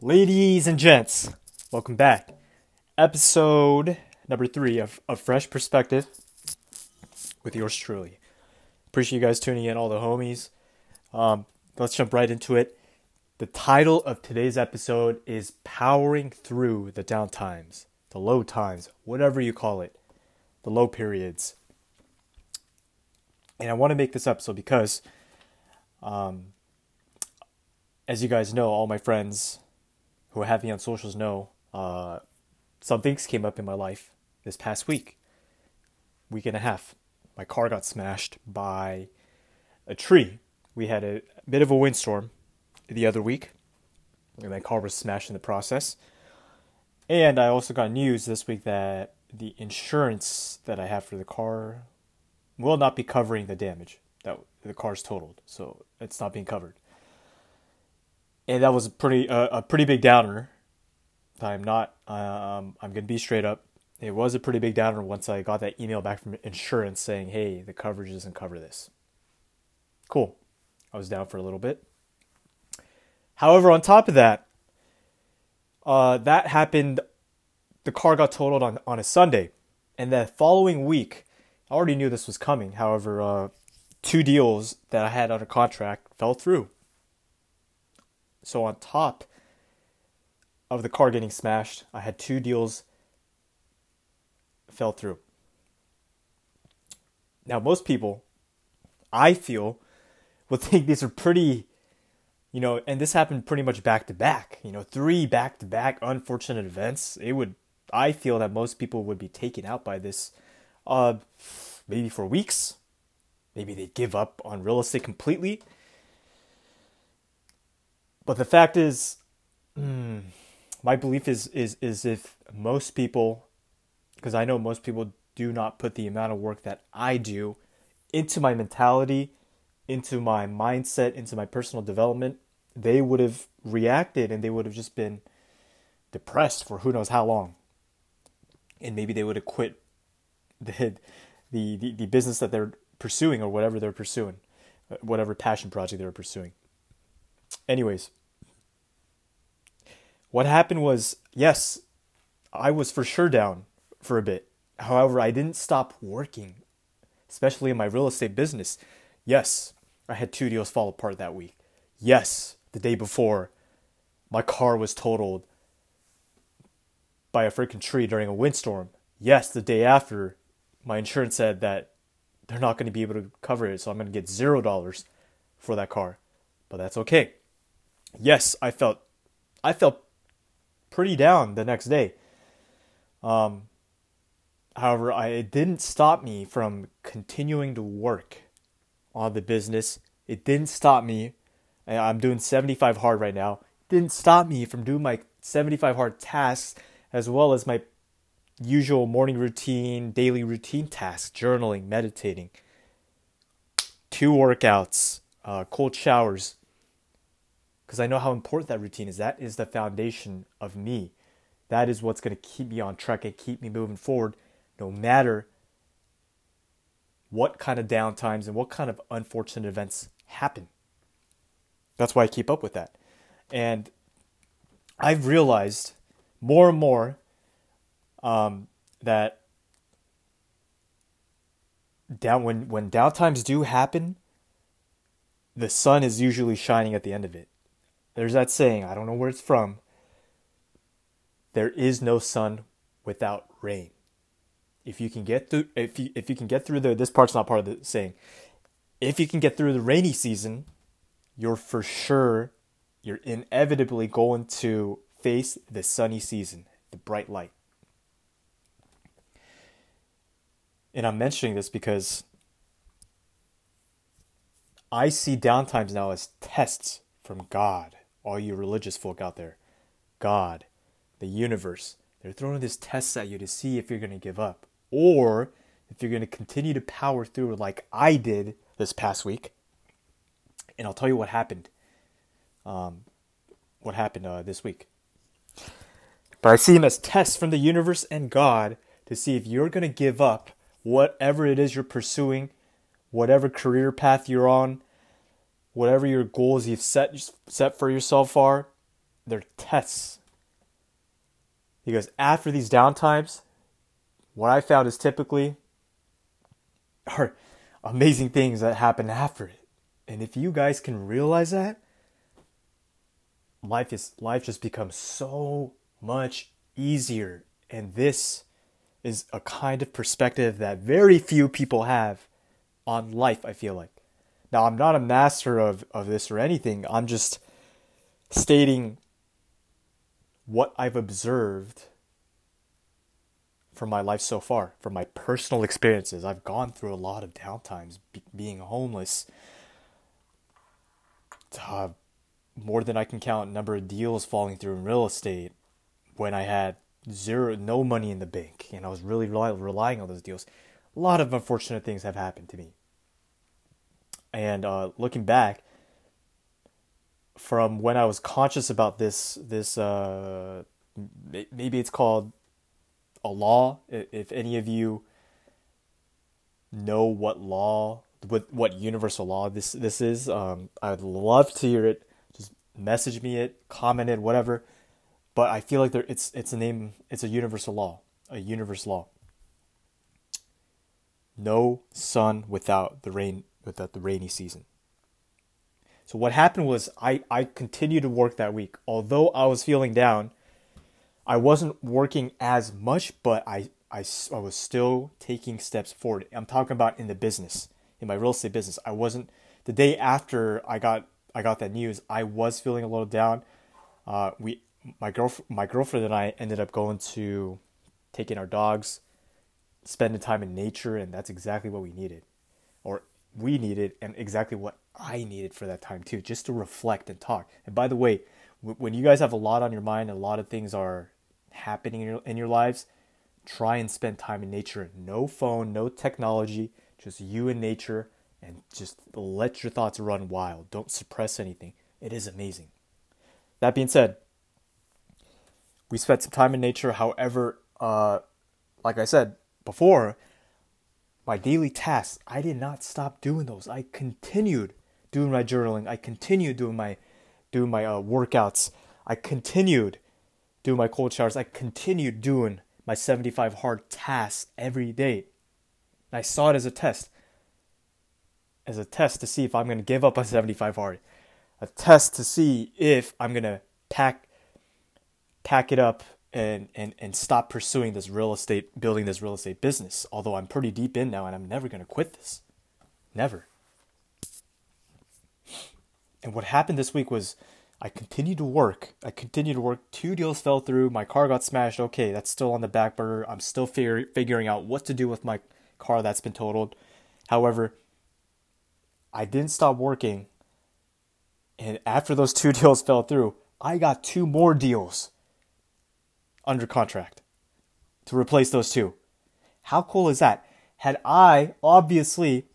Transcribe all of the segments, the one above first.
Ladies and gents, welcome back. Episode number three of, of Fresh Perspective with yours truly. Appreciate you guys tuning in, all the homies. Um, let's jump right into it. The title of today's episode is Powering Through the Down Times, the Low Times, whatever you call it, the low periods. And I want to make this episode because, um, as you guys know, all my friends who have me on socials know, uh, some things came up in my life this past week, week and a half. My car got smashed by a tree. We had a bit of a windstorm the other week, and my car was smashed in the process. And I also got news this week that the insurance that I have for the car will not be covering the damage that the car's totaled, so it's not being covered. And that was a pretty uh, a pretty big downer. I'm not. Um, I'm gonna be straight up. It was a pretty big downer once I got that email back from insurance saying, "Hey, the coverage doesn't cover this." Cool. I was down for a little bit. However, on top of that, uh, that happened. The car got totaled on on a Sunday, and the following week, I already knew this was coming. However, uh, two deals that I had under contract fell through. So on top of the car getting smashed, I had two deals fell through. Now most people, I feel, would think these are pretty, you know, and this happened pretty much back to back. You know, three back to back unfortunate events. It would, I feel that most people would be taken out by this, uh, maybe for weeks. Maybe they'd give up on real estate completely. But the fact is, mm, my belief is is is if most people, because I know most people do not put the amount of work that I do into my mentality, into my mindset, into my personal development, they would have reacted and they would have just been depressed for who knows how long. And maybe they would have quit the the the, the business that they're pursuing or whatever they're pursuing, whatever passion project they're pursuing. Anyways, what happened was, yes, I was for sure down for a bit. However, I didn't stop working, especially in my real estate business. Yes, I had two deals fall apart that week. Yes, the day before, my car was totaled by a freaking tree during a windstorm. Yes, the day after, my insurance said that they're not going to be able to cover it, so I'm going to get zero dollars for that car. But that's okay. Yes, I felt I felt pretty down the next day. Um, however, I, it didn't stop me from continuing to work on the business. It didn't stop me. I'm doing 75 hard right now. It didn't stop me from doing my 75 hard tasks as well as my usual morning routine, daily routine tasks, journaling, meditating, two workouts, uh, cold showers, because I know how important that routine is. That is the foundation of me. That is what's going to keep me on track and keep me moving forward no matter what kind of downtimes and what kind of unfortunate events happen. That's why I keep up with that. And I've realized more and more um, that down when when downtimes do happen, the sun is usually shining at the end of it. There's that saying, I don't know where it's from. There is no sun without rain. If you can get through if you if you can get through the this part's not part of the saying. If you can get through the rainy season, you're for sure you're inevitably going to face the sunny season, the bright light. And I'm mentioning this because I see downtimes now as tests from God all you religious folk out there, God, the universe, they're throwing these tests at you to see if you're going to give up or if you're going to continue to power through like I did this past week. And I'll tell you what happened. Um, what happened uh, this week. But I see them as tests from the universe and God to see if you're going to give up whatever it is you're pursuing, whatever career path you're on, whatever your goals you've set set for yourself are, they're tests. Because after these downtimes, what I found is typically are amazing things that happen after it. And if you guys can realize that, life is life just becomes so much easier. And this is a kind of perspective that very few people have on life, I feel like. Now I'm not a master of, of this or anything. I'm just stating what I've observed from my life so far, from my personal experiences. I've gone through a lot of downtimes be- being homeless. Uh, more than I can count number of deals falling through in real estate when I had zero no money in the bank and I was really rely- relying on those deals. A lot of unfortunate things have happened to me. And uh, looking back, from when I was conscious about this, this uh, maybe it's called a law. If any of you know what law, what what universal law this this is, um, I'd love to hear it. Just message me it, comment it, whatever. But I feel like there, it's it's a name, it's a universal law, a universal law. No sun without the rain, without the rainy season. So what happened was I, I continued to work that week. Although I was feeling down, I wasn't working as much, but I, I, I was still taking steps forward. I'm talking about in the business, in my real estate business. I wasn't the day after I got I got that news. I was feeling a little down. Uh, we my girl my girlfriend and I ended up going to taking our dogs, spending time in nature, and that's exactly what we needed, we needed, and exactly what I needed for that time too, just to reflect and talk. And by the way, when you guys have a lot on your mind, a lot of things are happening in your, in your lives, try and spend time in nature. No phone, no technology, just you and nature, and just let your thoughts run wild. Don't suppress anything. It is amazing. That being said, we spent some time in nature. However, uh, like I said before, my daily tasks, I did not stop doing those. I continued doing my journaling. I continued doing my doing my uh, workouts. I continued doing my cold showers. I continued doing my 75 hard tasks every day. I saw it as a test. As a test to see if I'm going to give up on 75 hard. A test to see if I'm going to pack pack it up and, and, and stop pursuing this real estate, building this real estate business. Although I'm pretty deep in now and I'm never going to quit this. Never. And what happened this week was I continued to work. I continued to work. Two deals fell through. My car got smashed. Okay, that's still on the back burner. I'm still figure, figuring out what to do with my car that's been totaled. However, I didn't stop working. And after those two deals fell through, I got two more deals under contract to replace those two. How cool is that? Had I obviously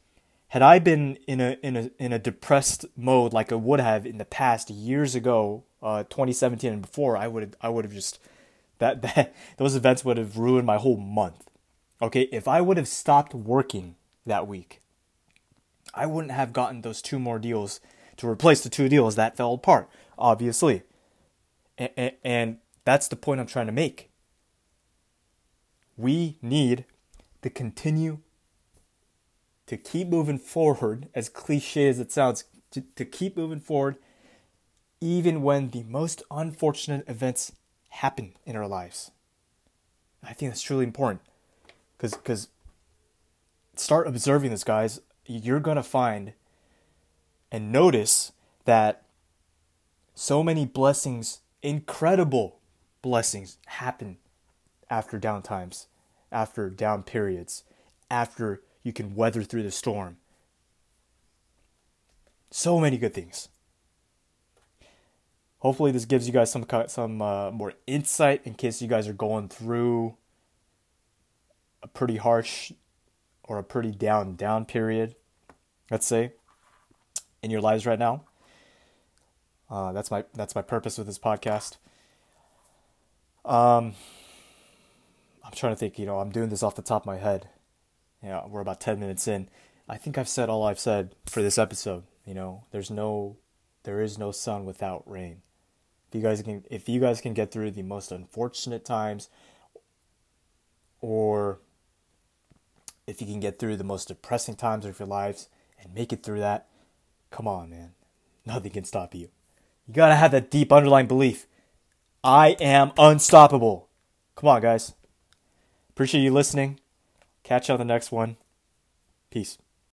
had I been in a in a in a depressed mode like I would have in the past years ago, uh, 2017 and before, I would I would have just that that those events would have ruined my whole month. Okay, if I would have stopped working that week, I wouldn't have gotten those two more deals to replace the two deals that fell apart. Obviously, and, and that's the point I'm trying to make. We need to continue to keep moving forward, as cliche as it sounds, to, to keep moving forward, even when the most unfortunate events happen in our lives. I think that's truly important because because start observing this, guys. You're gonna find and notice that so many blessings, incredible blessings, happen after down times, after down periods, after you can weather through the storm. So many good things. Hopefully, this gives you guys some some uh, more insight in case you guys are going through a pretty harsh or a pretty down down period. Let's say in your lives right now. Uh, that's my that's my purpose with this podcast. Um, I'm trying to think. You know, I'm doing this off the top of my head you know, we're about 10 minutes in. I think I've said all I've said for this episode. You know, there's no, there is no sun without rain. If you guys can if you guys can get through the most unfortunate times or if you can get through the most depressing times of your lives and make it through that, come on, man. Nothing can stop you. You gotta have that deep underlying belief. I am unstoppable. Come on, guys. Appreciate you listening. Catch you on the next one. Peace.